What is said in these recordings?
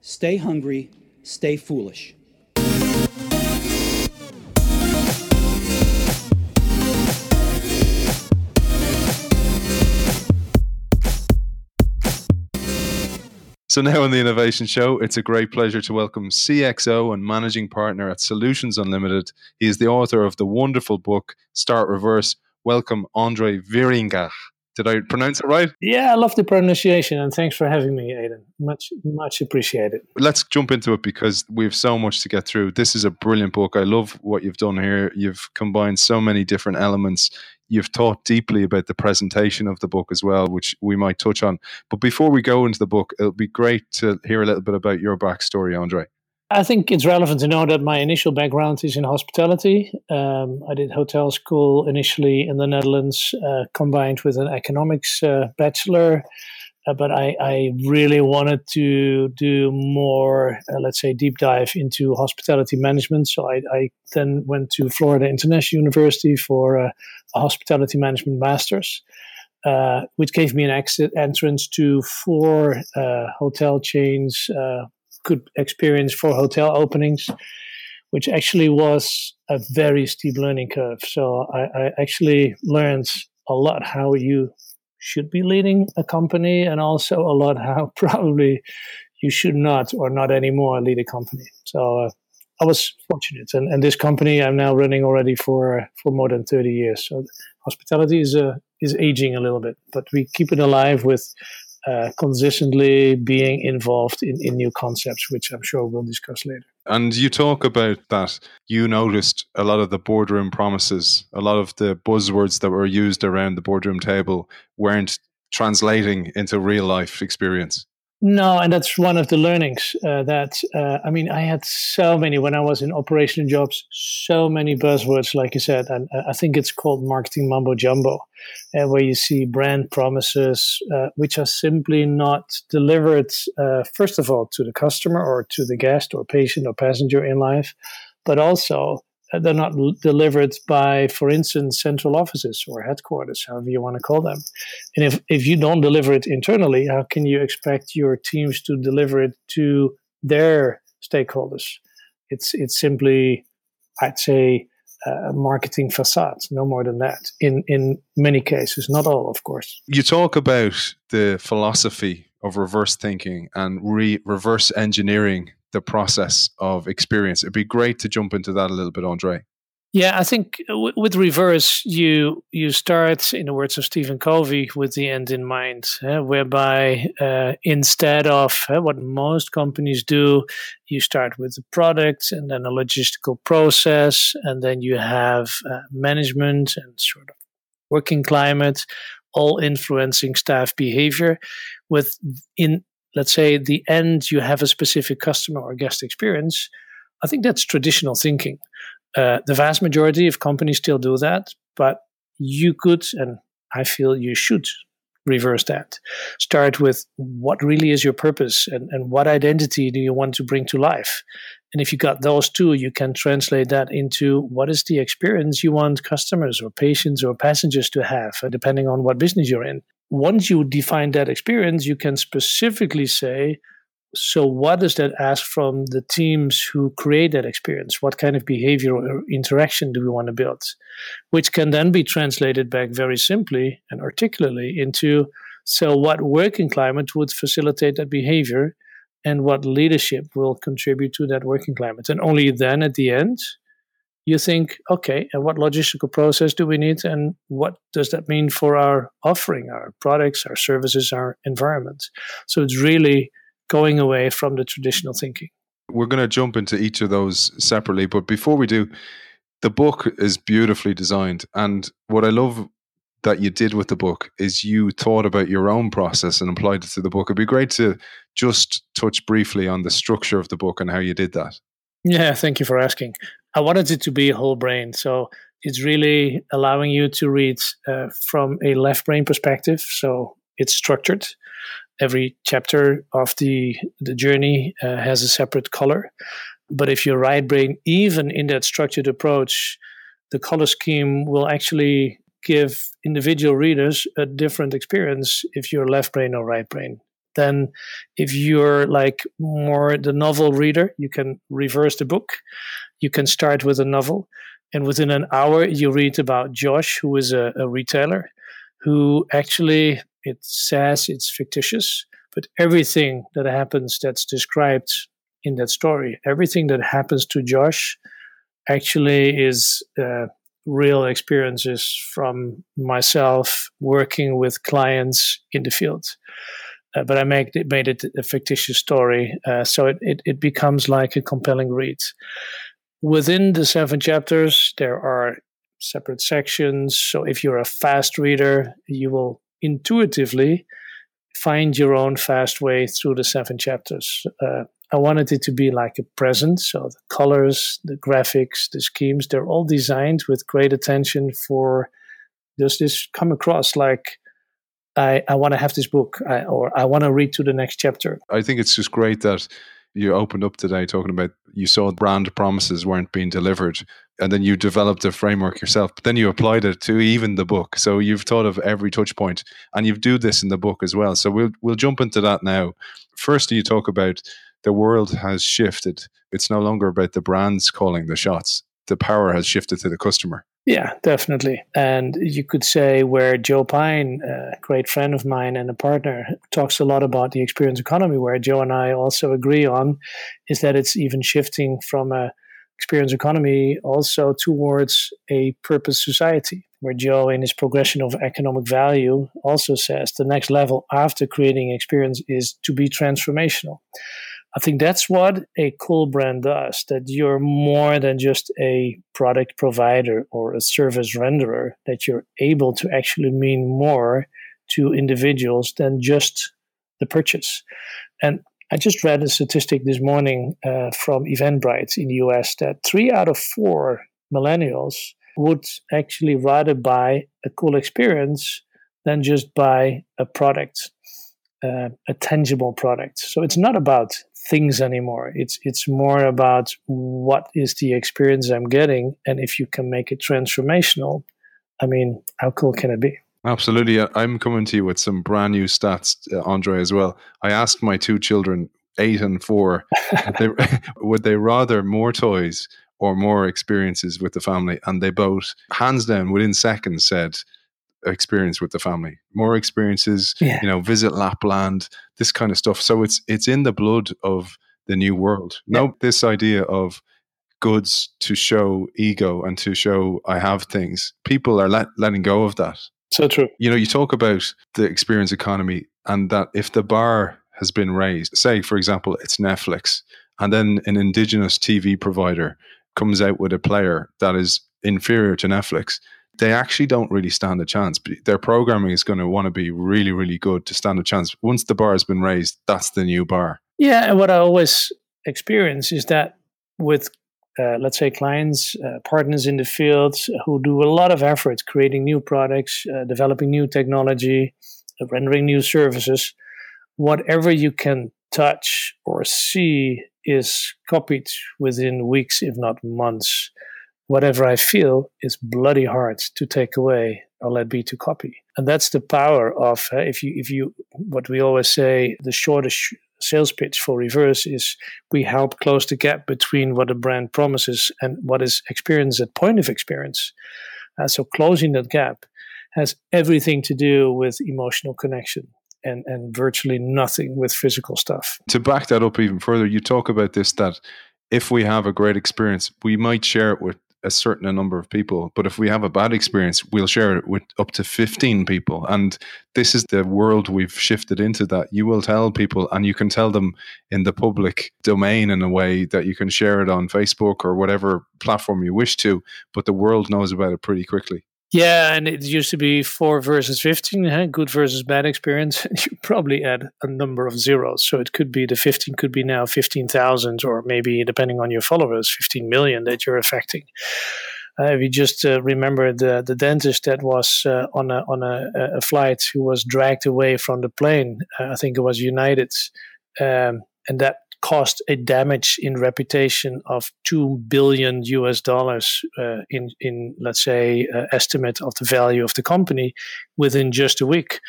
stay hungry, stay foolish. So now on the Innovation Show, it's a great pleasure to welcome CXO and managing partner at Solutions Unlimited. He is the author of the wonderful book Start Reverse. Welcome, Andre Wiringa. Did I pronounce it right? Yeah, I love the pronunciation, and thanks for having me, Aidan. Much, much appreciated. Let's jump into it because we have so much to get through. This is a brilliant book. I love what you've done here. You've combined so many different elements you've thought deeply about the presentation of the book as well, which we might touch on. But before we go into the book, it'll be great to hear a little bit about your backstory, Andre. I think it's relevant to know that my initial background is in hospitality. Um, I did hotel school initially in the Netherlands, uh, combined with an economics uh, bachelor. Uh, but I, I, really wanted to do more, uh, let's say, deep dive into hospitality management. So I, I then went to Florida International University for a hospitality management master's, uh, which gave me an exit entrance to four uh, hotel chains, uh, good experience for hotel openings. Which actually was a very steep learning curve. So I, I actually learned a lot how you should be leading a company and also a lot how probably you should not or not anymore lead a company. So uh, I was fortunate, and, and this company I'm now running already for for more than 30 years. So hospitality is uh, is aging a little bit, but we keep it alive with uh, consistently being involved in, in new concepts, which I'm sure we'll discuss later. And you talk about that you noticed a lot of the boardroom promises, a lot of the buzzwords that were used around the boardroom table weren't translating into real life experience. No, and that's one of the learnings uh, that uh, I mean, I had so many when I was in operation jobs, so many buzzwords, like you said, and uh, I think it's called marketing mumbo jumbo, uh, where you see brand promises uh, which are simply not delivered, uh, first of all, to the customer or to the guest or patient or passenger in life, but also they're not delivered by, for instance, central offices or headquarters, however you want to call them. And if, if you don't deliver it internally, how can you expect your teams to deliver it to their stakeholders? It's it's simply, I'd say, a marketing facade, no more than that. In in many cases, not all, of course. You talk about the philosophy of reverse thinking and re- reverse engineering the process of experience. It'd be great to jump into that a little bit, Andre. Yeah, I think w- with reverse, you you start, in the words of Stephen Covey, with the end in mind, uh, whereby uh, instead of uh, what most companies do, you start with the product and then a logistical process, and then you have uh, management and sort of working climate, all influencing staff behavior. With in let's say the end you have a specific customer or guest experience i think that's traditional thinking. Uh, the vast majority of companies still do that but you could and i feel you should reverse that. Start with what really is your purpose and, and what identity do you want to bring to life? And if you got those two you can translate that into what is the experience you want customers or patients or passengers to have uh, depending on what business you're in once you define that experience, you can specifically say, so what does that ask from the teams who create that experience? What kind of behavior or interaction do we want to build? Which can then be translated back very simply and articulately into so what working climate would facilitate that behavior and what leadership will contribute to that working climate. And only then at the end, you think, okay, and what logistical process do we need, and what does that mean for our offering, our products, our services, our environment? So it's really going away from the traditional thinking. We're going to jump into each of those separately, but before we do, the book is beautifully designed, and what I love that you did with the book is you thought about your own process and applied it to the book. It'd be great to just touch briefly on the structure of the book and how you did that. Yeah, thank you for asking. I wanted it to be a whole brain. So it's really allowing you to read uh, from a left brain perspective. So it's structured. Every chapter of the, the journey uh, has a separate color. But if you're right brain, even in that structured approach, the color scheme will actually give individual readers a different experience if you're left brain or right brain. Then, if you're like more the novel reader, you can reverse the book. You can start with a novel, and within an hour, you read about Josh, who is a, a retailer, who actually it says it's fictitious, but everything that happens that's described in that story, everything that happens to Josh, actually is. Uh, real experiences from myself working with clients in the field. Uh, but I it, made it a fictitious story, uh, so it, it, it becomes like a compelling read. Within the seven chapters, there are separate sections. So if you're a fast reader, you will intuitively find your own fast way through the seven chapters. Uh, I wanted it to be like a present. So the colors, the graphics, the schemes, they're all designed with great attention for does this come across like I, I want to have this book I, or I want to read to the next chapter. I think it's just great that you opened up today talking about you saw brand promises weren't being delivered and then you developed a framework yourself but then you applied it to even the book so you've thought of every touch point and you've do this in the book as well so we'll we'll jump into that now first you talk about the world has shifted. It's no longer about the brands calling the shots. The power has shifted to the customer. Yeah, definitely. And you could say where Joe Pine, a great friend of mine and a partner, talks a lot about the experience economy, where Joe and I also agree on, is that it's even shifting from a experience economy also towards a purpose society, where Joe, in his progression of economic value, also says the next level after creating experience is to be transformational. I think that's what a cool brand does that you're more than just a product provider or a service renderer, that you're able to actually mean more to individuals than just the purchase. And I just read a statistic this morning uh, from Eventbrite in the US that three out of four millennials would actually rather buy a cool experience than just buy a product, uh, a tangible product. So it's not about things anymore. It's it's more about what is the experience I'm getting, and if you can make it transformational, I mean, how cool can it be? Absolutely. I'm coming to you with some brand new stats, uh, Andre, as well. I asked my two children, eight and four, they, would they rather more toys or more experiences with the family? And they both, hands down, within seconds, said experience with the family more experiences yeah. you know visit lapland this kind of stuff. So it's it's in the blood of the new world. Yeah. no this idea of goods to show ego and to show i have things. People are let, letting go of that. So true. You know you talk about the experience economy and that if the bar has been raised say for example it's netflix and then an indigenous tv provider comes out with a player that is inferior to netflix they actually don't really stand a chance. Their programming is going to want to be really, really good to stand a chance. Once the bar has been raised, that's the new bar. Yeah, and what I always experience is that with uh, let's say clients, uh, partners in the field who do a lot of effort creating new products, uh, developing new technology, uh, rendering new services. Whatever you can touch or see is copied within weeks, if not months whatever I feel is bloody hard to take away or let be to copy. And that's the power of uh, if you if you what we always say the shortest sales pitch for reverse is we help close the gap between what a brand promises and what is experienced at point of experience. Uh, so closing that gap has everything to do with emotional connection and, and virtually nothing with physical stuff. To back that up even further, you talk about this that if we have a great experience, we might share it with a certain number of people. But if we have a bad experience, we'll share it with up to 15 people. And this is the world we've shifted into that. You will tell people, and you can tell them in the public domain in a way that you can share it on Facebook or whatever platform you wish to, but the world knows about it pretty quickly. Yeah, and it used to be four versus 15, huh? good versus bad experience. you probably add a number of zeros. So it could be the 15 could be now 15,000, or maybe depending on your followers, 15 million that you're affecting. Uh, if you just uh, remember the, the dentist that was uh, on, a, on a, a, flight who was dragged away from the plane, uh, I think it was United, um, and that cost a damage in reputation of two billion US dollars uh, in in let's say uh, estimate of the value of the company within just a week.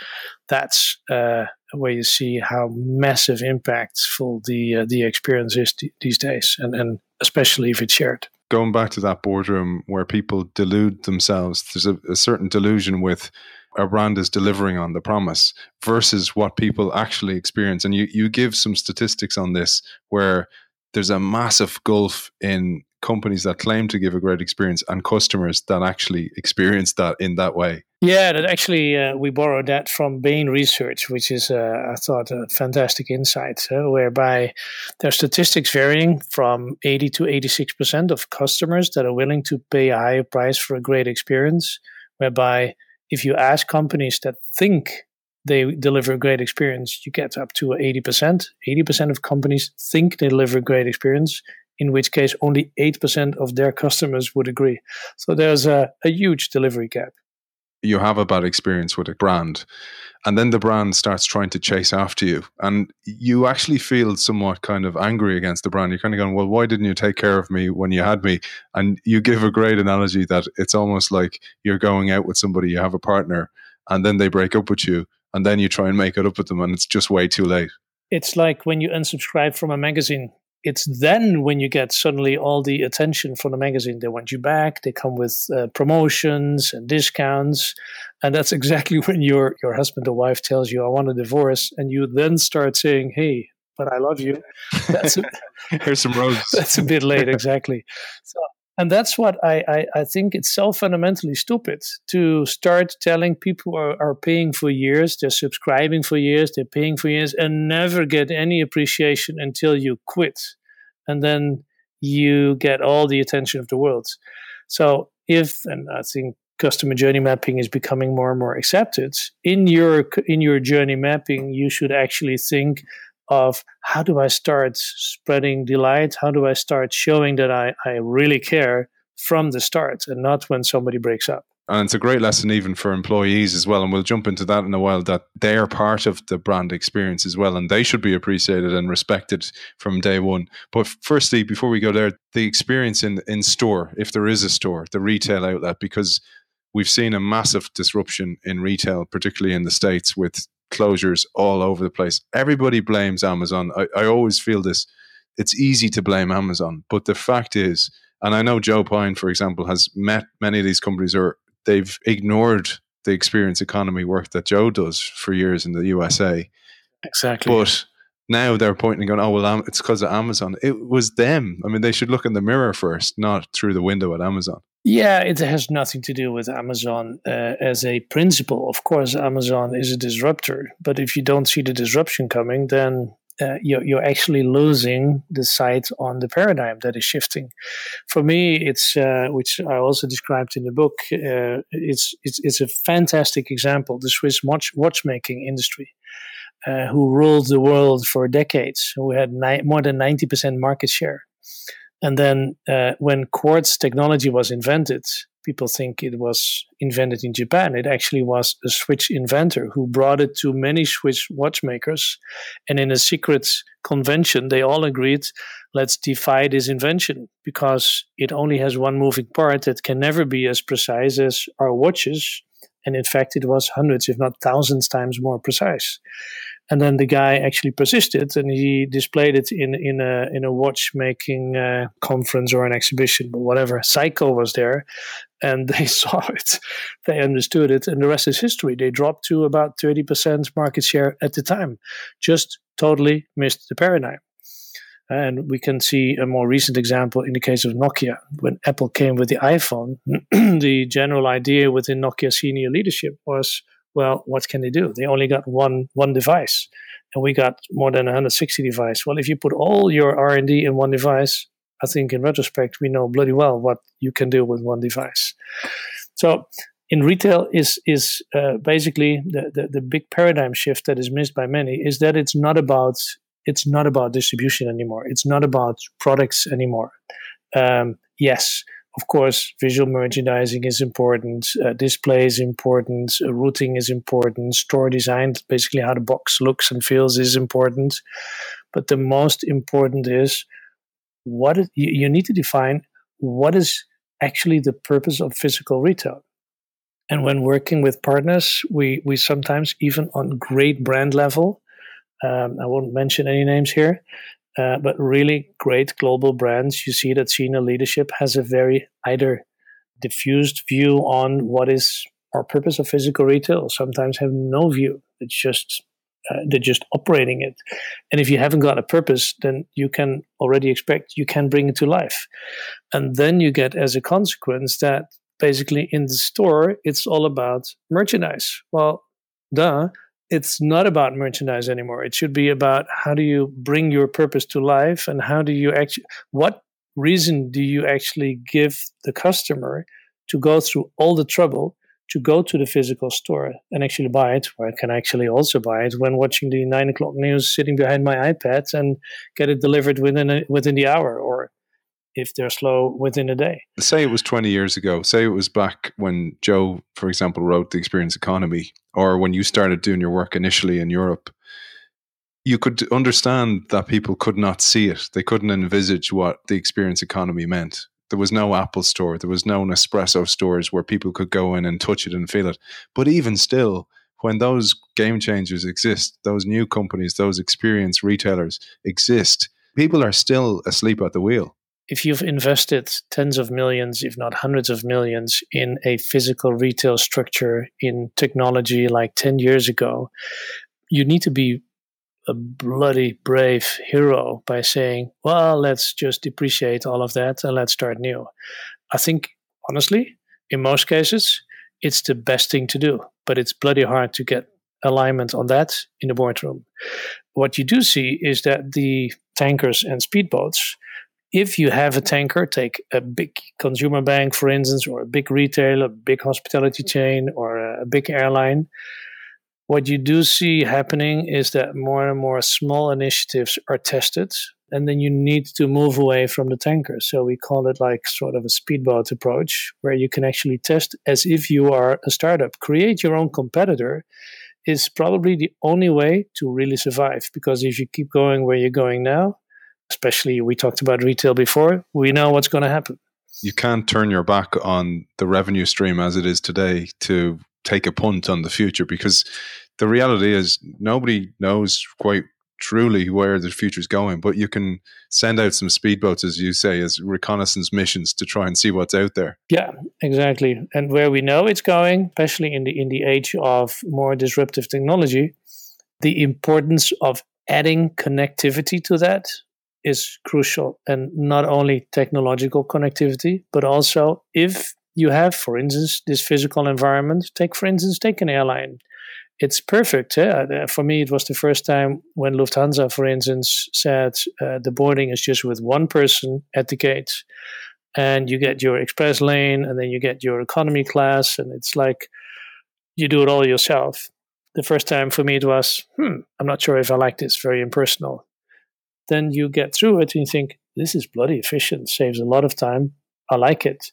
That's uh, where you see how massive impactful the uh, the experience is th- these days, and and especially if it's shared. Going back to that boardroom where people delude themselves, there's a, a certain delusion with our brand is delivering on the promise versus what people actually experience. And you, you give some statistics on this where there's a massive gulf in companies that claim to give a great experience and customers that actually experience that in that way. Yeah, that actually uh, we borrowed that from Bain Research, which is uh, I thought a fantastic insight, uh, whereby their statistics varying from 80 to 86 percent of customers that are willing to pay a higher price for a great experience, whereby if you ask companies that think they deliver a great experience, you get up to 80%. 80% of companies think they deliver a great experience, in which case only 8% of their customers would agree. So there's a, a huge delivery gap you have a bad experience with a brand and then the brand starts trying to chase after you and you actually feel somewhat kind of angry against the brand. You're kind of going well why didn't you take care of me when you had me? And you give a great analogy that it's almost like you're going out with somebody you have a partner and then they break up with you and then you try and make it up with them and it's just way too late. It's like when you unsubscribe from a magazine it's then when you get suddenly all the attention from the magazine. They want you back. They come with uh, promotions and discounts, and that's exactly when your your husband or wife tells you, "I want a divorce," and you then start saying, "Hey, but I love you." That's a, here's some roses. That's a bit late, exactly. So, and that's what I, I, I, think it's so fundamentally stupid to start telling people are, are paying for years, they're subscribing for years, they're paying for years, and never get any appreciation until you quit. And then you get all the attention of the world. So if, and I think customer journey mapping is becoming more and more accepted, in your in your journey mapping, you should actually think of how do I start spreading delight? How do I start showing that I, I really care from the start and not when somebody breaks up? And it's a great lesson even for employees as well. And we'll jump into that in a while that they're part of the brand experience as well. And they should be appreciated and respected from day one. But firstly, before we go there, the experience in, in store, if there is a store, the retail outlet, because we've seen a massive disruption in retail, particularly in the States with closures all over the place. Everybody blames Amazon. I, I always feel this. It's easy to blame Amazon, but the fact is, and I know Joe Pine, for example, has met many of these companies, or they've ignored the experience economy work that Joe does for years in the USA. Exactly. But now they're pointing and going, oh, well, it's because of Amazon. It was them. I mean, they should look in the mirror first, not through the window at Amazon. Yeah, it has nothing to do with Amazon uh, as a principle. Of course, Amazon is a disruptor, but if you don't see the disruption coming, then uh, you're, you're actually losing the sight on the paradigm that is shifting. For me, it's uh, which I also described in the book. Uh, it's, it's it's a fantastic example. The Swiss watch watchmaking industry, uh, who ruled the world for decades, who had ni- more than ninety percent market share and then uh, when quartz technology was invented, people think it was invented in Japan. It actually was a Swiss inventor who brought it to many Swiss watchmakers. And in a secret convention, they all agreed let's defy this invention because it only has one moving part that can never be as precise as our watches. And in fact, it was hundreds, if not thousands times more precise. And then the guy actually persisted, and he displayed it in in a in a watchmaking uh, conference or an exhibition, but whatever. Seiko was there, and they saw it, they understood it, and the rest is history. They dropped to about thirty percent market share at the time, just totally missed the paradigm. And we can see a more recent example in the case of Nokia. When Apple came with the iPhone, the general idea within Nokia senior leadership was well, what can they do? They only got one one device, and we got more than 160 devices. Well, if you put all your R and D in one device, I think in retrospect we know bloody well what you can do with one device. So in retail is is uh, basically the, the, the big paradigm shift that is missed by many is that it's not about it's not about distribution anymore. It's not about products anymore. Um, yes, of course, visual merchandising is important, uh, display is important, uh, routing is important, store design, basically how the box looks and feels, is important. But the most important is what is, you, you need to define what is actually the purpose of physical retail. And when working with partners, we, we sometimes, even on great brand level, um, I won't mention any names here, uh, but really great global brands, you see that senior leadership has a very either diffused view on what is our purpose of physical retail, sometimes have no view. It's just uh, they're just operating it. And if you haven't got a purpose, then you can already expect you can bring it to life. And then you get as a consequence that basically in the store, it's all about merchandise. Well, duh, it's not about merchandise anymore. It should be about how do you bring your purpose to life and how do you actually, what reason do you actually give the customer to go through all the trouble to go to the physical store and actually buy it, or I can actually also buy it when watching the nine o'clock news, sitting behind my iPad, and get it delivered within a, within the hour, or if they're slow, within a day. Say it was twenty years ago. Say it was back when Joe, for example, wrote the Experience Economy, or when you started doing your work initially in Europe. You could understand that people could not see it. They couldn't envisage what the experience economy meant there was no Apple store. There was no Nespresso stores where people could go in and touch it and feel it. But even still, when those game changers exist, those new companies, those experienced retailers exist, people are still asleep at the wheel. If you've invested tens of millions, if not hundreds of millions, in a physical retail structure in technology like 10 years ago, you need to be a bloody brave hero by saying, well, let's just depreciate all of that and let's start new. I think, honestly, in most cases, it's the best thing to do, but it's bloody hard to get alignment on that in the boardroom. What you do see is that the tankers and speedboats, if you have a tanker, take a big consumer bank, for instance, or a big retailer, a big hospitality mm-hmm. chain, or a big airline, what you do see happening is that more and more small initiatives are tested, and then you need to move away from the tanker. So we call it like sort of a speedboat approach, where you can actually test as if you are a startup. Create your own competitor is probably the only way to really survive. Because if you keep going where you're going now, especially we talked about retail before, we know what's going to happen. You can't turn your back on the revenue stream as it is today to take a punt on the future because the reality is nobody knows quite truly where the future is going, but you can send out some speedboats, as you say, as reconnaissance missions to try and see what's out there. Yeah, exactly. And where we know it's going, especially in the in the age of more disruptive technology, the importance of adding connectivity to that is crucial. And not only technological connectivity, but also if you have, for instance, this physical environment, take for instance, take an airline it's perfect. Yeah? Uh, for me, it was the first time when Lufthansa, for instance, said uh, the boarding is just with one person at the gate, and you get your express lane, and then you get your economy class, and it's like you do it all yourself. The first time for me, it was, hmm, I'm not sure if I like this, very impersonal. Then you get through it and you think, this is bloody efficient, saves a lot of time. I like it.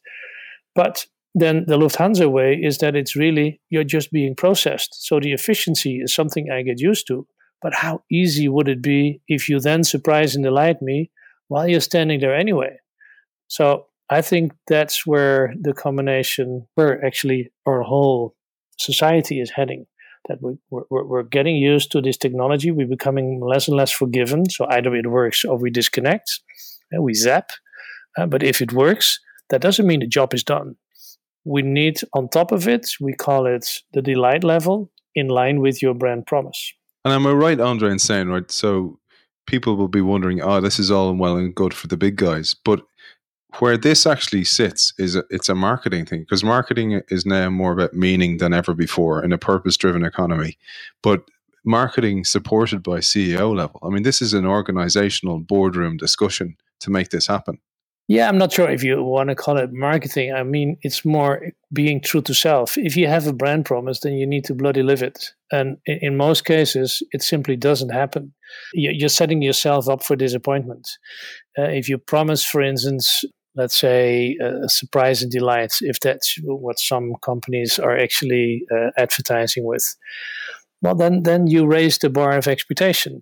But then the Lufthansa way is that it's really you're just being processed. So the efficiency is something I get used to. But how easy would it be if you then surprise and delight me while you're standing there anyway? So I think that's where the combination, where actually our whole society is heading. That we, we're, we're getting used to this technology. We're becoming less and less forgiven. So either it works or we disconnect and we zap. Uh, but if it works, that doesn't mean the job is done we need on top of it, we call it the delight level in line with your brand promise. And am I right, Andre, in saying, right? So people will be wondering, oh, this is all well and good for the big guys. But where this actually sits is a, it's a marketing thing because marketing is now more about meaning than ever before in a purpose driven economy. But marketing supported by CEO level. I mean, this is an organizational boardroom discussion to make this happen. Yeah, I'm not sure if you want to call it marketing. I mean, it's more being true to self. If you have a brand promise, then you need to bloody live it. And in most cases, it simply doesn't happen. You're setting yourself up for disappointment. Uh, if you promise, for instance, let's say a surprise and delight, if that's what some companies are actually uh, advertising with, well, then then you raise the bar of expectation.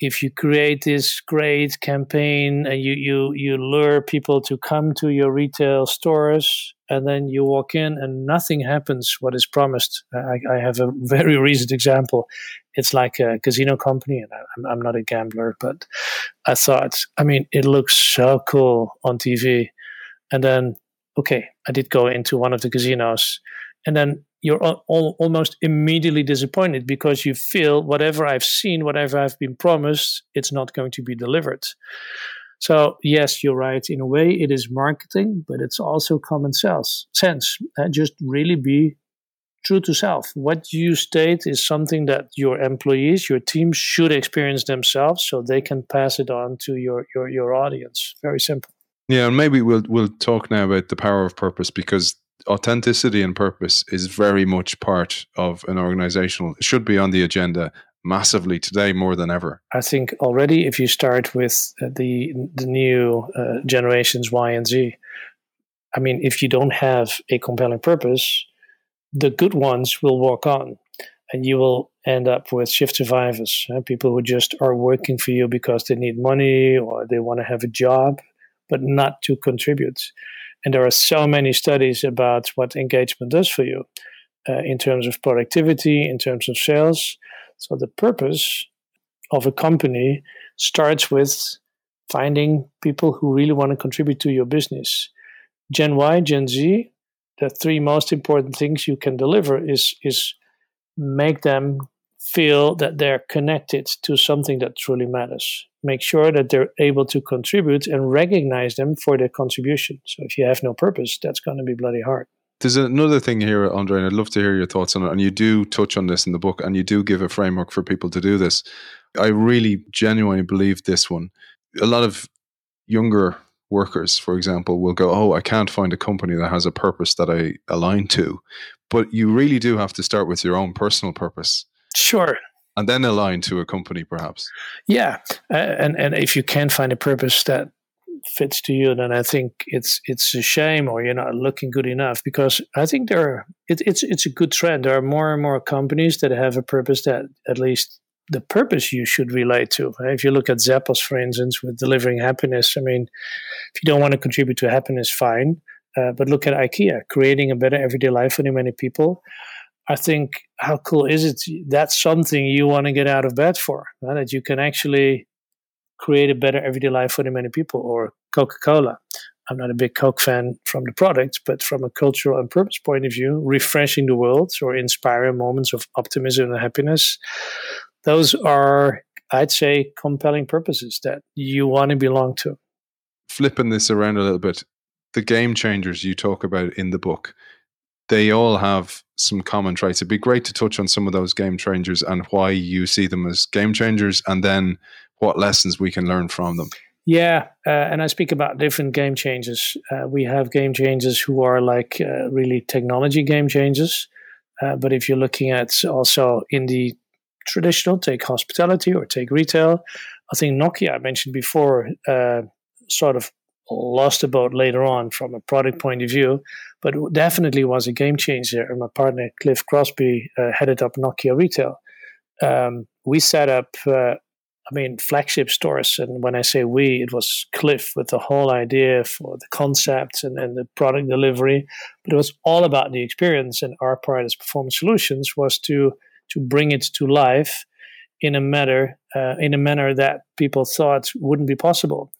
if you create this great campaign and you you you lure people to come to your retail stores and then you walk in and nothing happens what is promised. I, I have a very recent example. It's like a casino company and I'm, I'm not a gambler but i thought i mean it looks so cool on tv and then okay i did go into one of the casinos and then you're al- almost immediately disappointed because you feel whatever I've seen, whatever I've been promised, it's not going to be delivered. So yes, you're right. In a way, it is marketing, but it's also common sense. Sense. Uh, just really be true to self. What you state is something that your employees, your team should experience themselves, so they can pass it on to your your your audience. Very simple. Yeah, and maybe we'll we'll talk now about the power of purpose because authenticity and purpose is very much part of an organizational should be on the agenda massively today more than ever. I think already if you start with uh, the the new uh, generations y and z i mean if you don't have a compelling purpose the good ones will walk on and you will end up with shift survivors uh, people who just are working for you because they need money or they want to have a job but not to contribute and there are so many studies about what engagement does for you uh, in terms of productivity, in terms of sales. So the purpose of a company starts with finding people who really want to contribute to your business. Gen Y, Gen Z, the three most important things you can deliver is is make them feel that they're connected to something that truly matters. Make sure that they're able to contribute and recognize them for their contribution. So if you have no purpose, that's going to be bloody hard. There's another thing here, Andre, and I'd love to hear your thoughts on it. And you do touch on this in the book, and you do give a framework for people to do this. I really genuinely believe this one. A lot of younger workers, for example, will go, Oh, I can't find a company that has a purpose that I align to. But you really do have to start with your own personal purpose Sure. And then align to a company, perhaps. Yeah, uh, and and if you can find a purpose that fits to you, then I think it's it's a shame or you're not looking good enough because I think there are, it, it's it's a good trend. There are more and more companies that have a purpose that at least the purpose you should relate to. If you look at Zappos, for instance, with delivering happiness, I mean, if you don't want to contribute to happiness, fine. Uh, but look at IKEA, creating a better everyday life for many people. I think how cool is it? That's something you want to get out of bed for, right? that you can actually create a better everyday life for the many people. Or Coca Cola. I'm not a big Coke fan from the product, but from a cultural and purpose point of view, refreshing the world or inspiring moments of optimism and happiness. Those are, I'd say, compelling purposes that you want to belong to. Flipping this around a little bit, the game changers you talk about in the book, they all have some common traits. It'd be great to touch on some of those game changers and why you see them as game changers, and then what lessons we can learn from them. Yeah, uh, and I speak about different game changers. Uh, we have game changers who are like uh, really technology game changers. Uh, but if you're looking at also in the traditional, take hospitality or take retail, I think Nokia, I mentioned before, uh, sort of lost the boat later on from a product point of view, but definitely was a game changer. And my partner Cliff Crosby uh, headed up Nokia Retail. Um, we set up, uh, I mean, flagship stores, and when I say we, it was Cliff with the whole idea for the concept and, and the product delivery. But it was all about the experience, and our part as Performance Solutions was to to bring it to life in a manner uh, in a manner that people thought wouldn't be possible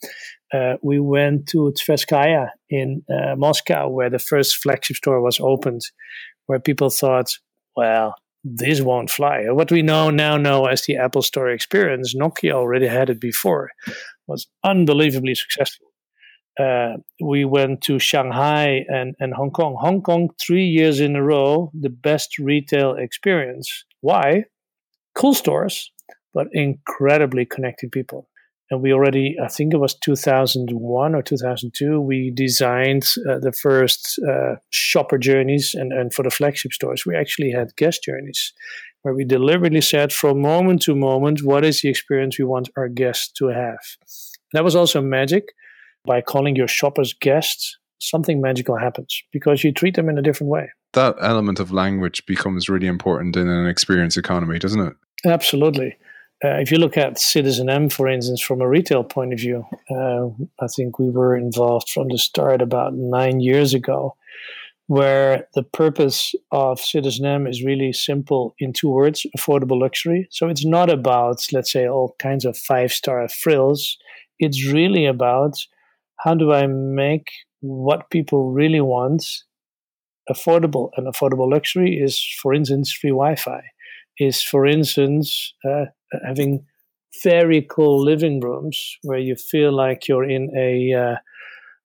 uh, we went to Tverskaya in uh, Moscow, where the first flagship store was opened, where people thought, well, this won't fly. What we know now know as the Apple Store experience, Nokia already had it before, was unbelievably successful. Uh, we went to Shanghai and, and Hong Kong. Hong Kong, three years in a row, the best retail experience. Why? Cool stores, but incredibly connected people and we already i think it was 2001 or 2002 we designed uh, the first uh, shopper journeys and, and for the flagship stores. We actually had guest journeys where we deliberately said from moment to moment what is the experience we want our guests to have? That was also magic by calling your shoppers guests. Something magical happens because you treat them in a different way. That element of language becomes really important in an experience economy doesn't it? Absolutely uh, if you look at Citizen M, for instance, from a retail point of view, uh, I think we were involved from the start about nine years ago, where the purpose of Citizen M is really simple in two words affordable luxury. So it's not about, let's say, all kinds of five star frills. It's really about how do I make what people really want affordable? And affordable luxury is, for instance, free Wi Fi, is, for instance, uh, having very cool living rooms where you feel like you're in a uh,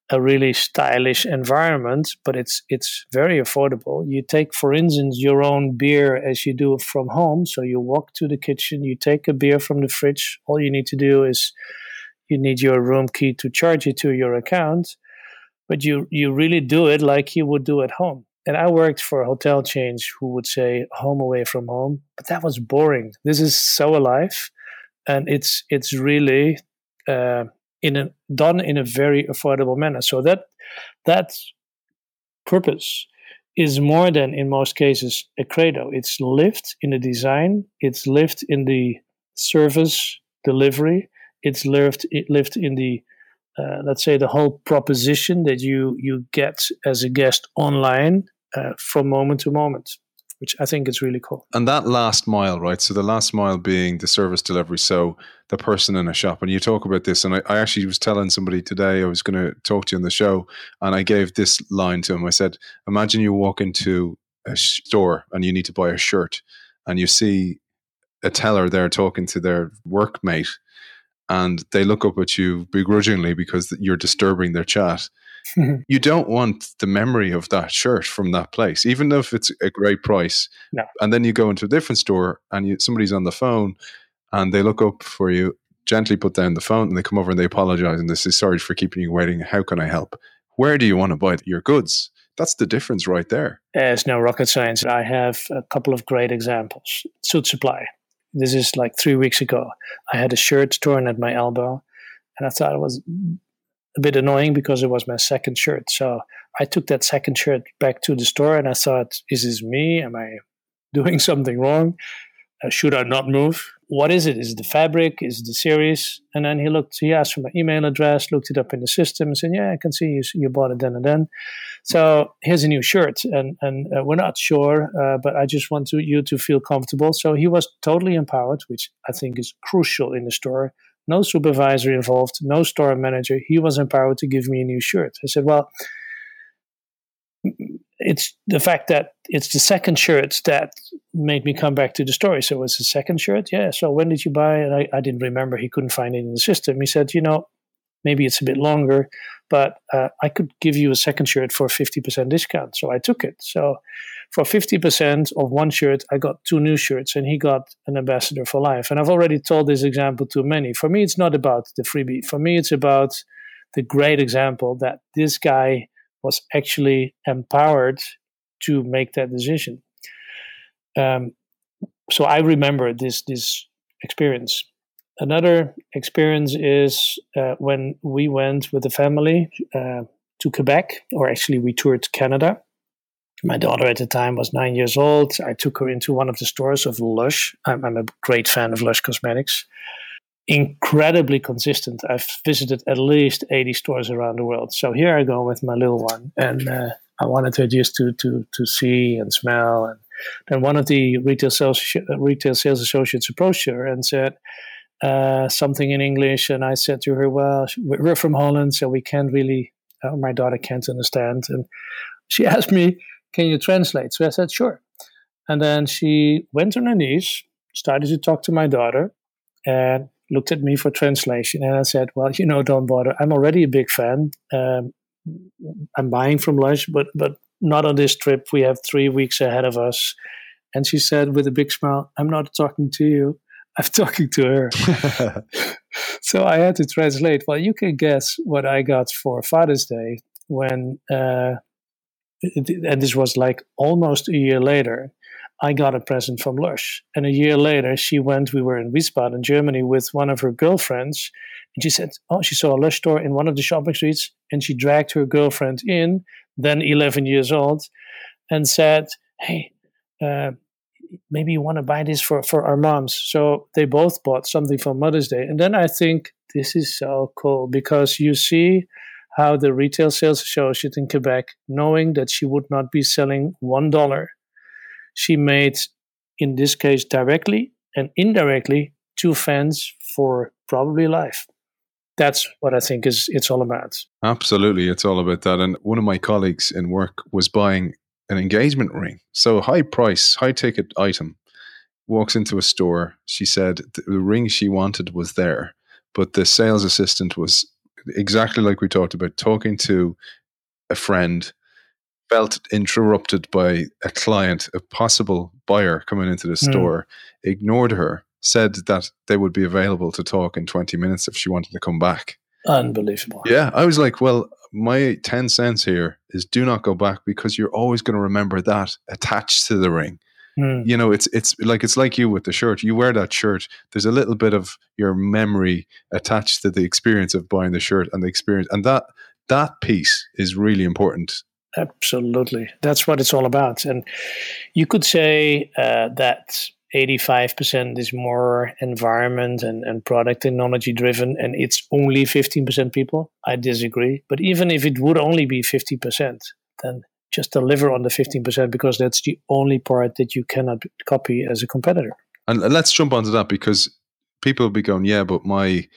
a really stylish environment, but it's it's very affordable. You take, for instance, your own beer as you do from home. So you walk to the kitchen, you take a beer from the fridge. All you need to do is you need your room key to charge it to your account, but you you really do it like you would do at home. And I worked for a hotel chains who would say home away from home, but that was boring. This is so alive, and it's it's really uh, in a done in a very affordable manner. So that that purpose is more than in most cases a credo. It's lived in the design. It's lived in the service delivery. It's lived it lived in the uh, let's say the whole proposition that you you get as a guest online uh, from moment to moment which i think is really cool. And that last mile right? So the last mile being the service delivery. So the person in a shop and you talk about this and i, I actually was telling somebody today i was going to talk to you on the show and i gave this line to him. I said imagine you walk into a store and you need to buy a shirt and you see a teller there talking to their workmate and they look up at you begrudgingly because you're disturbing their chat. you don't want the memory of that shirt from that place, even if it's a great price. No. And then you go into a different store and you, somebody's on the phone and they look up for you, gently put down the phone, and they come over and they apologize and they say, Sorry for keeping you waiting. How can I help? Where do you want to buy your goods? That's the difference right there. It's no rocket science. I have a couple of great examples. Suit Supply. this is like three weeks ago. I had a shirt torn at my elbow, and I thought it was a bit annoying because it was my second shirt. So I took that second shirt back to the store, and I thought, "Is this me? Am I doing something wrong? Uh, should I not move? What is it? Is it the fabric? Is it the series?" And then he looked. He asked for my email address, looked it up in the system, and said, "Yeah, I can see you, you bought it then and then." So here's a new shirt, and and uh, we're not sure, uh, but I just want to, you to feel comfortable. So he was totally empowered, which I think is crucial in the store. No supervisor involved, no store manager. He was empowered to give me a new shirt. I said, well. It's the fact that it's the second shirt that made me come back to the story. So it's the second shirt, yeah. So when did you buy it? I, I didn't remember. He couldn't find it in the system. He said, you know, maybe it's a bit longer, but uh, I could give you a second shirt for 50% discount. So I took it. So for 50% of one shirt, I got two new shirts, and he got an ambassador for life. And I've already told this example to many. For me, it's not about the freebie. For me, it's about the great example that this guy was actually empowered to make that decision. Um, so I remember this this experience another experience is uh, when we went with the family uh, to Quebec, or actually, we toured Canada. My daughter at the time was nine years old. I took her into one of the stores of Lush. I'm, I'm a great fan of Lush Cosmetics. Incredibly consistent. I've visited at least 80 stores around the world. So here I go with my little one, and uh, I wanted her just to, to, to see and smell. And then one of the retail sales, retail sales associates approached her and said, uh, something in English, and I said to her, "Well, we're from Holland, so we can't really. Uh, my daughter can't understand." And she asked me, "Can you translate?" So I said, "Sure." And then she went on her knees, started to talk to my daughter, and looked at me for translation. And I said, "Well, you know, don't bother. I'm already a big fan. Um, I'm buying from Lush, but but not on this trip. We have three weeks ahead of us." And she said with a big smile, "I'm not talking to you." I'm talking to her. so I had to translate. Well, you can guess what I got for Father's Day when, uh, and this was like almost a year later. I got a present from Lush. And a year later, she went, we were in Wiesbaden, Germany, with one of her girlfriends. And she said, Oh, she saw a Lush store in one of the shopping streets. And she dragged her girlfriend in, then 11 years old, and said, Hey, uh, maybe you want to buy this for, for our moms. So they both bought something for Mother's Day. And then I think this is so cool because you see how the retail sales associate in Quebec, knowing that she would not be selling $1, she made, in this case, directly and indirectly, two fans for probably life. That's what I think is it's all about. Absolutely, it's all about that. And one of my colleagues in work was buying an engagement ring, so high price, high ticket item. Walks into a store. She said the ring she wanted was there, but the sales assistant was exactly like we talked about, talking to a friend, felt interrupted by a client, a possible buyer coming into the mm. store, ignored her, said that they would be available to talk in 20 minutes if she wanted to come back. Unbelievable. Yeah, I was like, well, my 10 cents here is do not go back because you're always going to remember that attached to the ring. Mm. You know, it's it's like it's like you with the shirt. You wear that shirt. There's a little bit of your memory attached to the experience of buying the shirt and the experience, and that that piece is really important. Absolutely, that's what it's all about. And you could say uh, that 85% is more environment and, and product technology driven, and it's only 15% people. I disagree. But even if it would only be 50%, then just deliver on the 15% because that's the only part that you cannot copy as a competitor. And let's jump onto that because people will be going, yeah, but my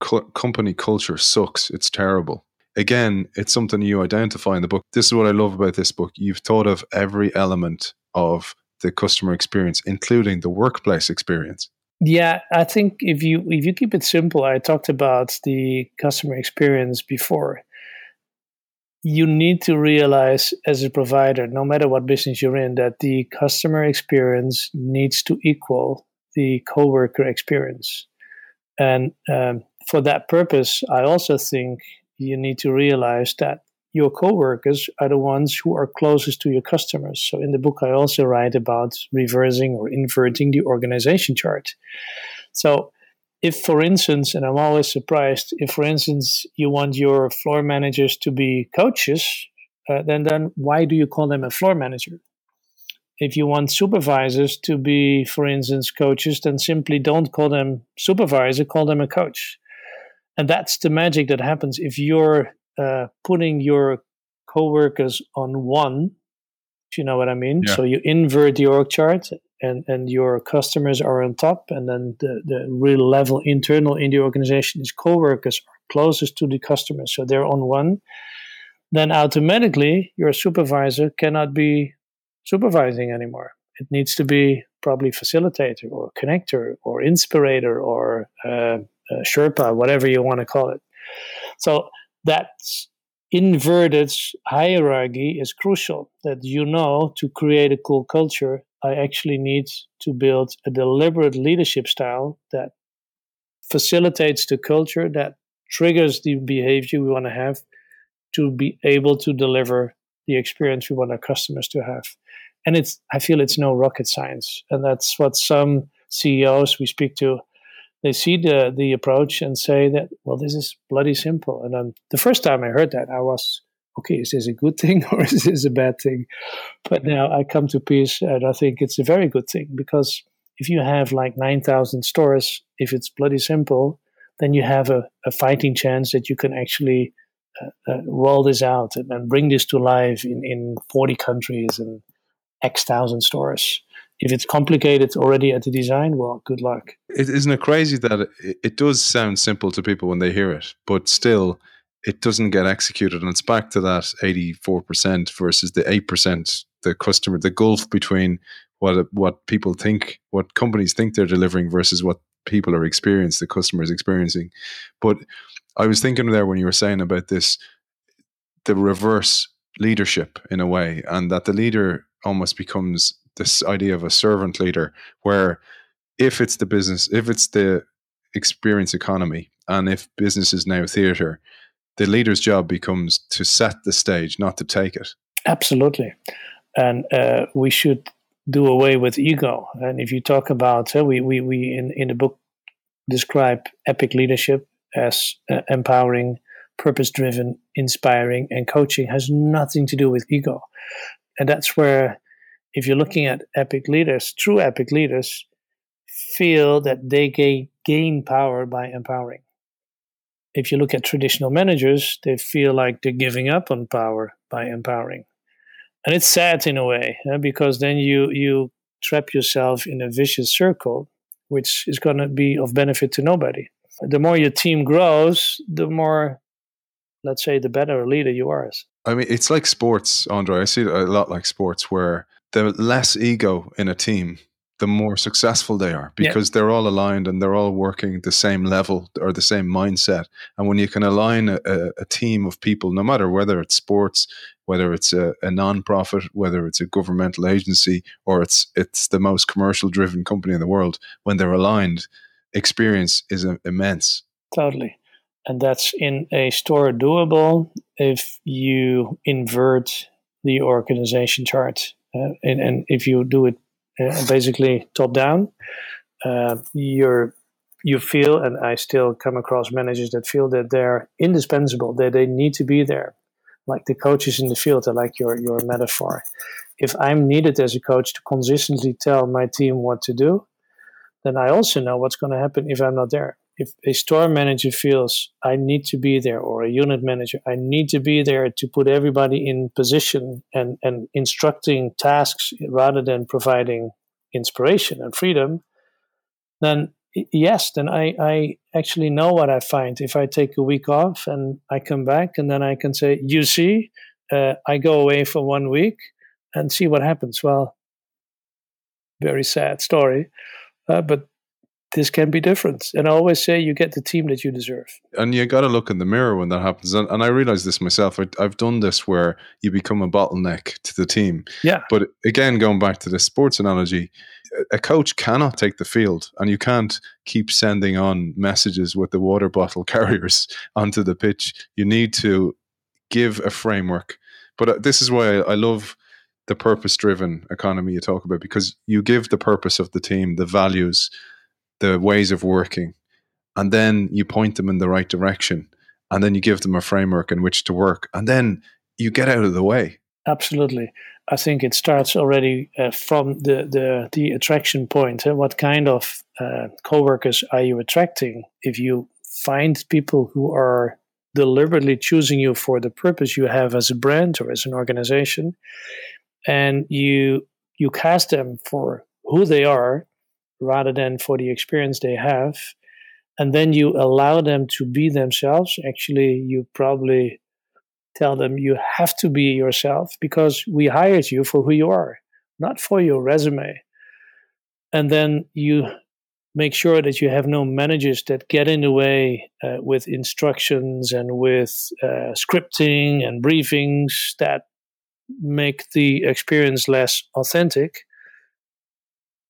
co- company culture sucks. It's terrible. Again, it's something you identify in the book. This is what I love about this book. You've thought of every element of the customer experience, including the workplace experience. Yeah, I think if you if you keep it simple, I talked about the customer experience before you need to realize as a provider, no matter what business you're in, that the customer experience needs to equal the coworker experience. And um, for that purpose, I also think you need to realize that your coworkers are the ones who are closest to your customers. So in the book, I also write about reversing or inverting the organization chart. So if, for instance, and I'm always surprised, if, for instance, you want your floor managers to be coaches, uh, then then why do you call them a floor manager? If you want supervisors to be, for instance, coaches, then simply don't call them supervisor, call them a coach. And that's the magic that happens if you're uh, putting your coworkers on one. Do you know what I mean? Yeah. So you invert the org chart and and your customers are on top and then the, the real level internal in the organization is co-workers are closest to the customers so they're on one then automatically your supervisor cannot be supervising anymore it needs to be probably facilitator or connector or inspirator or uh, uh, sherpa whatever you want to call it so that's inverted hierarchy is crucial that you know to create a cool culture I actually need to build a deliberate leadership style that facilitates the culture, that triggers the behavior we want to have to be able to deliver the experience we want our customers to have. And it's, I feel it's no rocket science. And that's what some CEOs we speak to, they see the, the approach and say that, well, this is bloody simple. And um, the first time I heard that, I was okay, is this a good thing or is this a bad thing? But now I come to peace and I think it's a very good thing because if you have like 9,000 stores, if it's bloody simple, then you have a, a fighting chance that you can actually uh, uh, roll this out and, and, bring this to life in, in 40 countries and X thousand stores. If it's complicated already at the design, well, good luck. is isn't it crazy that it, it does sound simple to people when they hear it, but still, it doesn't get executed. And it's back to that 84% versus the 8%, the customer, the gulf between what what people think, what companies think they're delivering versus what people are experiencing, the customer is experiencing. But I was thinking there when you were saying about this, the reverse leadership in a way, and that the leader almost becomes this idea of a servant leader, where if it's the business, if it's the experience economy, and if business is now theater, the leader's job becomes to set the stage, not to take it. Absolutely. And uh, we should do away with ego. And if you talk about, uh, we, we, we in, in the book describe epic leadership as uh, empowering, purpose driven, inspiring, and coaching has nothing to do with ego. And that's where if you're looking at epic leaders, true epic leaders feel that they gain, gain power by empowering. If you look at traditional managers, they feel like they're giving up on power by empowering. And it's sad in a way yeah, because then you, you trap yourself in a vicious circle, which is going to be of benefit to nobody. The more your team grows, the more, let's say, the better leader you are. I mean, it's like sports, Andre. I see it a lot like sports where the less ego in a team, the more successful they are because they're all aligned and they're all working the same level or the same mindset. And when you can align a, a team of people, no matter whether it's sports, whether it's a, a non-profit, whether it's a governmental agency, or it's it's the most commercial driven company in the world, when they're aligned, experience is immense. Totally. And that's in a store doable if you invert the organization chart. Uh, and, and if you do it uh, basically top down, uh, you're you feel, and I still come across managers that feel that they're indispensable, that they need to be there, like the coaches in the field. I like your your metaphor. If I'm needed as a coach to consistently tell my team what to do, then I also know what's going to happen if I'm not there. If a store manager feels I need to be there, or a unit manager, I need to be there to put everybody in position and, and instructing tasks rather than providing inspiration and freedom, then yes, then I, I actually know what I find. If I take a week off and I come back and then I can say, you see, uh, I go away for one week and see what happens. Well, very sad story. Uh, but this can be different. And I always say you get the team that you deserve. And you got to look in the mirror when that happens. And, and I realize this myself. I, have done this where you become a bottleneck to the team. Yeah. But again, going back to the sports analogy, a coach cannot take the field and you can't keep sending on messages with the water bottle carriers onto the pitch. You need to give a framework. But uh, this is why I love the purpose driven economy you talk about because you give the purpose of the team, the values, the ways of working, and then you point them in the right direction, and then you give them a framework in which to work, and then you get out of the way. Absolutely. I think it starts already uh, from the, the, the attraction point. What kind of uh, coworkers are you attracting? If you find people who are deliberately choosing you for the purpose you have as a brand or as an organization, and you you cast them for who they are rather than for the experience they have. And then you allow them to be themselves. Actually you probably tell them you have to be yourself because we hired you for who you are not for your resume. And then you make sure that you have no managers that get in the way uh, with instructions and with uh, scripting and briefings that make the experience less authentic,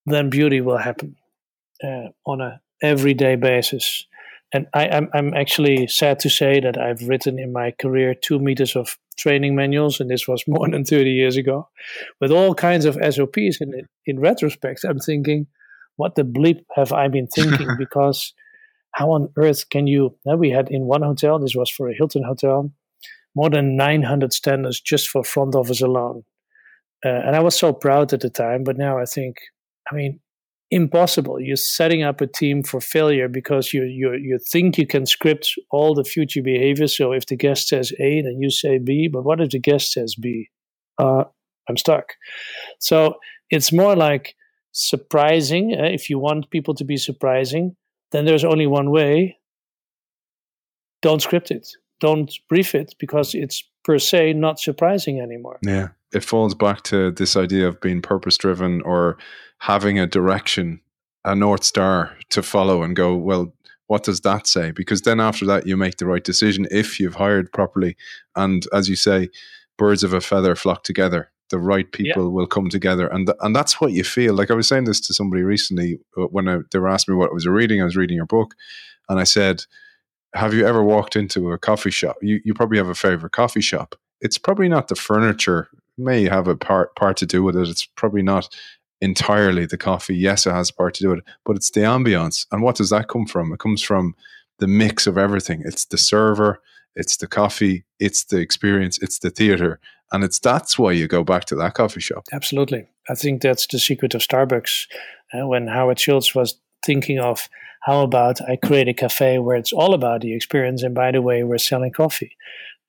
then beauty will happen uh, on a everyday basis. And I, am I'm, I'm actually sad to say that I've written in my career two meters of training manuals, and this was more than 30 years ago, with all kinds of SOPs. And in retrospect, I'm thinking, what the bleep have I been thinking? because how on earth can you? We had in one hotel, this was for a Hilton hotel, more than 900 standards just for front office alone. Uh, and I was so proud at the time, but now I think, I mean, impossible. You're setting up a team for failure because you you you think you can script all the future behavior. So if the guest says A, then you say B. But what if the guest says B? Uh, I'm stuck. So it's more like surprising. Uh, if you want people to be surprising, then there's only one way. Don't script it don't brief it because it's per se not surprising anymore. Yeah. It falls back to this idea of being purpose driven or having a direction, a North Star to follow and go, well, what does that say? Because then after that, you make the right decision if you've hired properly. And as you say, birds of a feather flock together. The right people yeah. will come together, and th- and that's what you feel. Like I was saying this to somebody recently uh, when I, they were asking me what I was reading. I was reading your book, and I said, have you ever walked into a coffee shop? You you probably have a favorite coffee shop. It's probably not the furniture. May have a part part to do with it. It's probably not entirely the coffee. Yes, it has part to do with it, but it's the ambiance. And what does that come from? It comes from the mix of everything. It's the server, it's the coffee, it's the experience, it's the theater, and it's that's why you go back to that coffee shop. Absolutely, I think that's the secret of Starbucks. Uh, when Howard Schultz was thinking of how about I create a cafe where it's all about the experience, and by the way, we're selling coffee.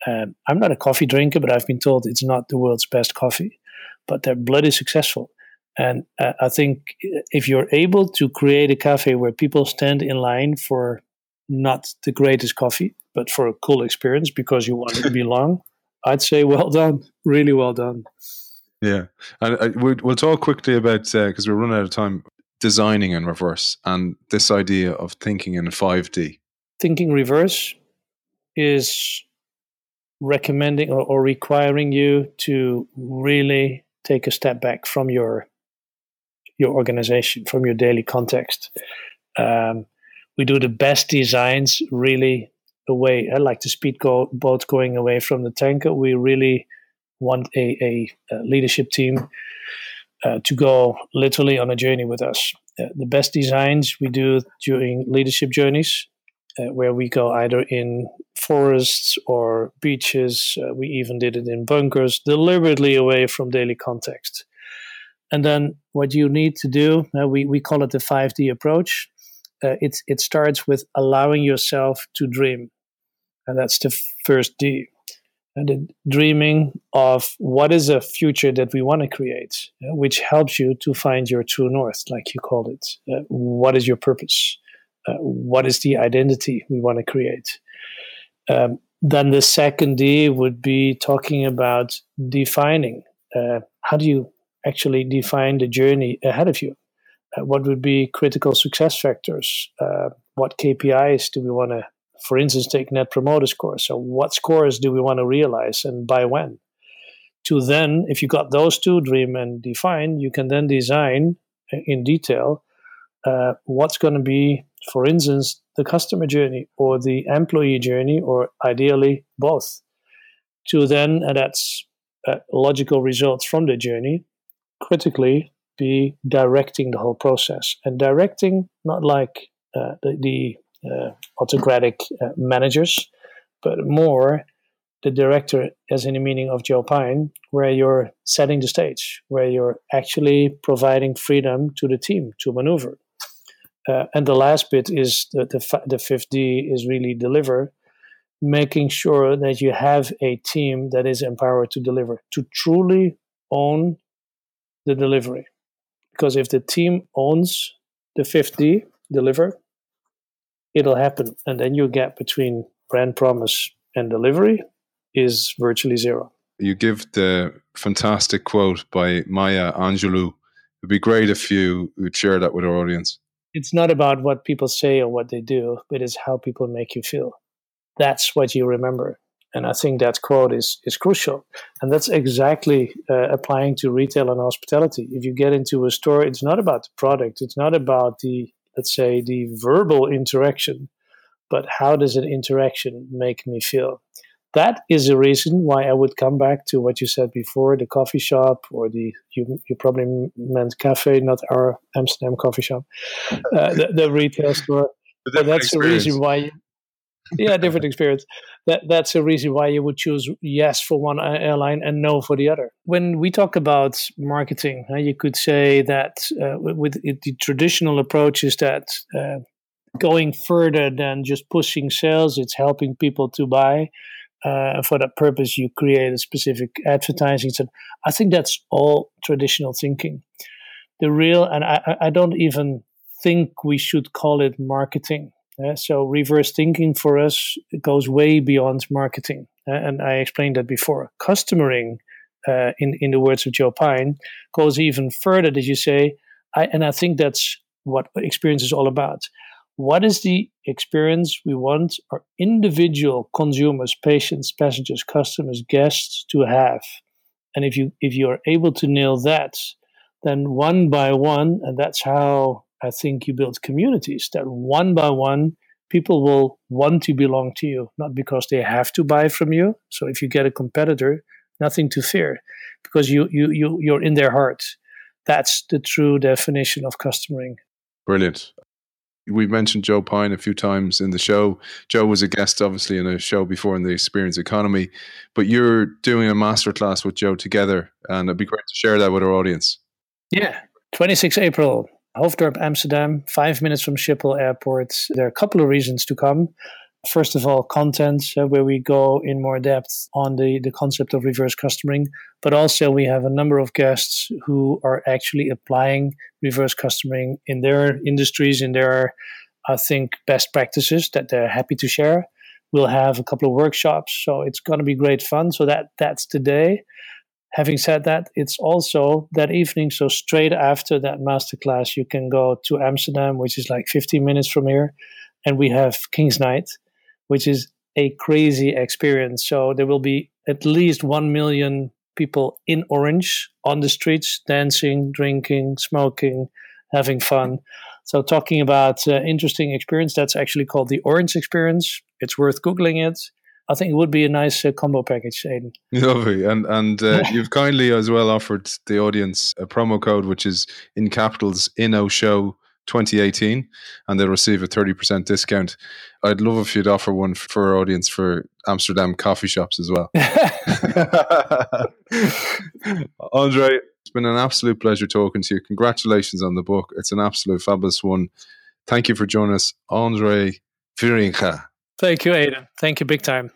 Um, I'm not a coffee drinker, but I've been told it's not the world's best coffee, but they're bloody successful. And uh, I think if you're able to create a cafe where people stand in line for not the greatest coffee, but for a cool experience because you want to belong, I'd say well done, really well done. Yeah, and uh, we'll talk quickly about because uh, we're running out of time. Designing in reverse and this idea of thinking in 5D. Thinking reverse is recommending or, or requiring you to really take a step back from your your organization, from your daily context. Um, we do the best designs really away, uh, like the speedboat going away from the tanker. We really want a, a, a leadership team uh, to go literally on a journey with us. Uh, the best designs we do during leadership journeys, uh, where we go either in forests or beaches. Uh, we even did it in bunkers, deliberately away from daily context. And then what you need to do, uh, we, we call it the 5D approach. Uh, it's, it starts with allowing yourself to dream. And that's the first D. And the dreaming of what is a future that we want to create, uh, which helps you to find your true north, like you called it. Uh, what is your purpose? Uh, what is the identity we want to create? Um, then the second D would be talking about defining. Uh, how do you actually define the journey ahead of you. Uh, what would be critical success factors? Uh, what KPIs do we want to, for instance, take Net Promoter Score? So, what scores do we want to realize and by when? To then, if you got those two, dream and define, you can then design uh, in detail uh, what's going to be, for instance, the customer journey or the employee journey, or ideally both. To then, and that's uh, logical results from the journey, critically be directing the whole process and directing not like uh, the, the uh, autocratic uh, managers but more the director as in the meaning of joe pine where you're setting the stage where you're actually providing freedom to the team to maneuver uh, and the last bit is the, the, the fifth d is really deliver making sure that you have a team that is empowered to deliver to truly own the delivery. Because if the team owns the 50 deliver, it'll happen. And then your gap between brand promise and delivery is virtually zero. You give the fantastic quote by Maya Angelou. It'd be great if you would share that with our audience. It's not about what people say or what they do, but it's how people make you feel. That's what you remember. And I think that quote is, is crucial. And that's exactly uh, applying to retail and hospitality. If you get into a store, it's not about the product, it's not about the, let's say, the verbal interaction, but how does an interaction make me feel? That is a reason why I would come back to what you said before the coffee shop or the, you, you probably meant cafe, not our Amsterdam coffee shop, uh, the, the retail store. But that's the reason why yeah, different experience. That that's a reason why you would choose yes for one airline and no for the other. When we talk about marketing, uh, you could say that uh, with, with the traditional approach is that uh, going further than just pushing sales, it's helping people to buy. Uh, for that purpose, you create a specific advertising. So I think that's all traditional thinking. The real, and I, I don't even think we should call it marketing uh, so reverse thinking for us goes way beyond marketing, uh, and I explained that before. Customering, uh, in in the words of Joe Pine, goes even further. Did you say? I, and I think that's what experience is all about. What is the experience we want our individual consumers, patients, passengers, customers, guests to have? And if you if you are able to nail that, then one by one, and that's how I think you build communities that one by one people will want to belong to you, not because they have to buy from you. So if you get a competitor, nothing to fear because you you you you're in their heart. That's the true definition of customering. Brilliant. We've mentioned Joe Pine a few times in the show. Joe was a guest, obviously, in a show before in the Experience Economy, but you're doing a masterclass with Joe together, and it'd be great to share that with our audience. Yeah, 26 April, Hoofddorp, Amsterdam, five minutes from Schiphol Airport. There are a couple of reasons to come. First of all, content, uh, where we go in more depth on the, the concept of reverse customering, but also we have a number of guests who are actually applying reverse customering in their industries, in their, I think, best practices that they're happy to share. We'll have a couple of workshops, so it's going to be great fun. So that that's today. Having said that, it's also that evening. So straight after that masterclass, you can go to Amsterdam, which is like 15 minutes from here, and we have King's Night, which is a crazy experience. So there will be at least 1 million people in orange on the streets, dancing, drinking, smoking, having fun. So talking about uh, interesting experience, that's actually called the Orange Experience. It's worth googling it. I think it would be a nice uh, combo package, Aiden. Lovely, and and uh, you've kindly as well offered the audience a promo code which is in capitals in O Show 2018, and they'll receive a 30% discount. I'd love if you'd offer one for our audience for Amsterdam coffee shops as well. Andre, it's been an absolute pleasure talking to you. Congratulations on the book. It's an absolute fabulous one. Thank you for joining us, Andre Wiringa. Thank you, Aiden. Thank you big time.